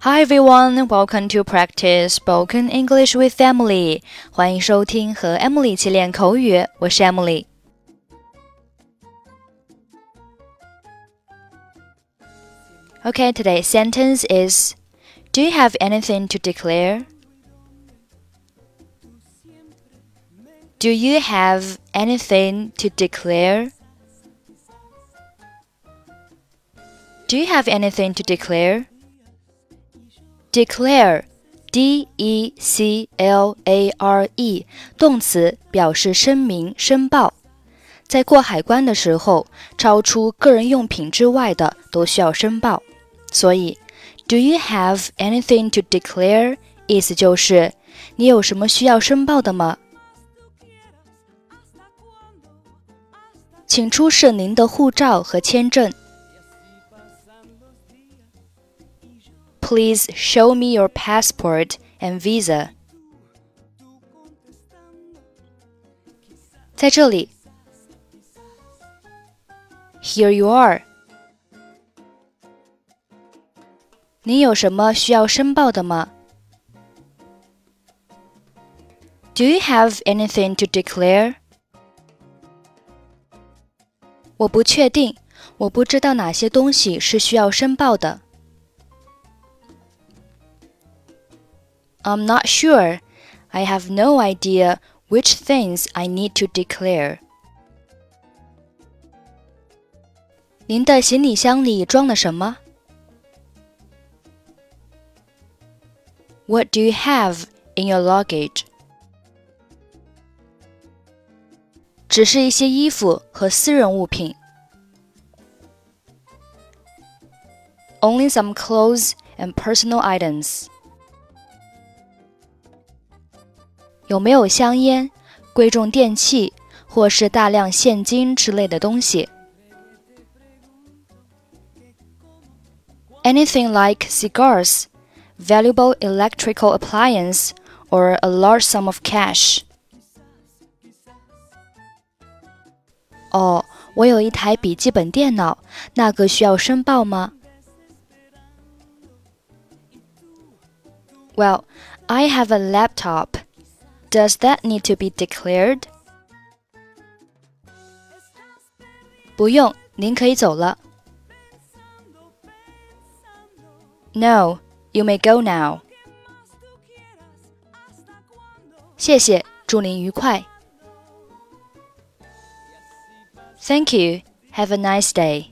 Hi everyone, welcome to practice spoken English with Emily. 欢迎收听和 Emily 一起练口语，我是 Emily。Okay, today's sentence is Do you have anything to declare? Do you have anything to declare? Do you have anything to declare? Declare, D E C L A R E，动词，表示声明、申报。在过海关的时候，超出个人用品之外的都需要申报。所以，Do you have anything to declare？意思就是你有什么需要申报的吗？请出示您的护照和签证。Please show me your passport and visa. 在这里，Here you are. 你有什么需要申报的吗？Do you have anything to declare? 我不确定，我不知道哪些东西是需要申报的。 I'm not sure. I have no idea which things I need to declare. 您的行李箱里装了什么？What do you have in your luggage? 只是一些衣服和私人物品。Only some clothes and personal items. 有没有香烟、贵重电器或是大量现金之类的东西？Anything like cigars, valuable electrical appliance, or a large sum of cash. 哦，我有一台笔记本电脑，那个需要申报吗？Well, I have a laptop. Does that need to be declared? 不用，您可以走了。No, you may go now. 谢谢，祝您愉快。Thank you. Have a nice day.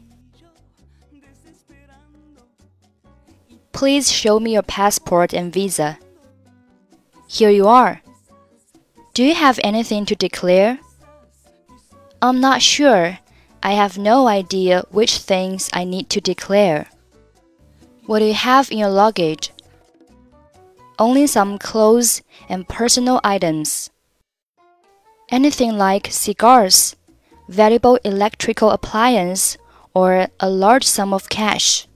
Please show me your passport and visa. Here you are. Do you have anything to declare? I'm not sure. I have no idea which things I need to declare. What do you have in your luggage? Only some clothes and personal items. Anything like cigars, valuable electrical appliance, or a large sum of cash.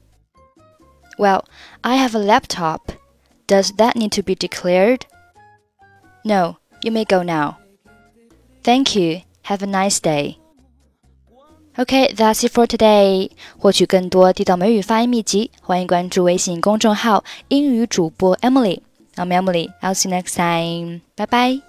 Well, I have a laptop. Does that need to be declared? No, you may go now. Thank you. Have a nice day. Okay, that's it for today. 获取更多地道美语发音秘籍，欢迎关注微信公众号“英语主播 Emily”。I'm Emily. I'll see you next time. Bye bye.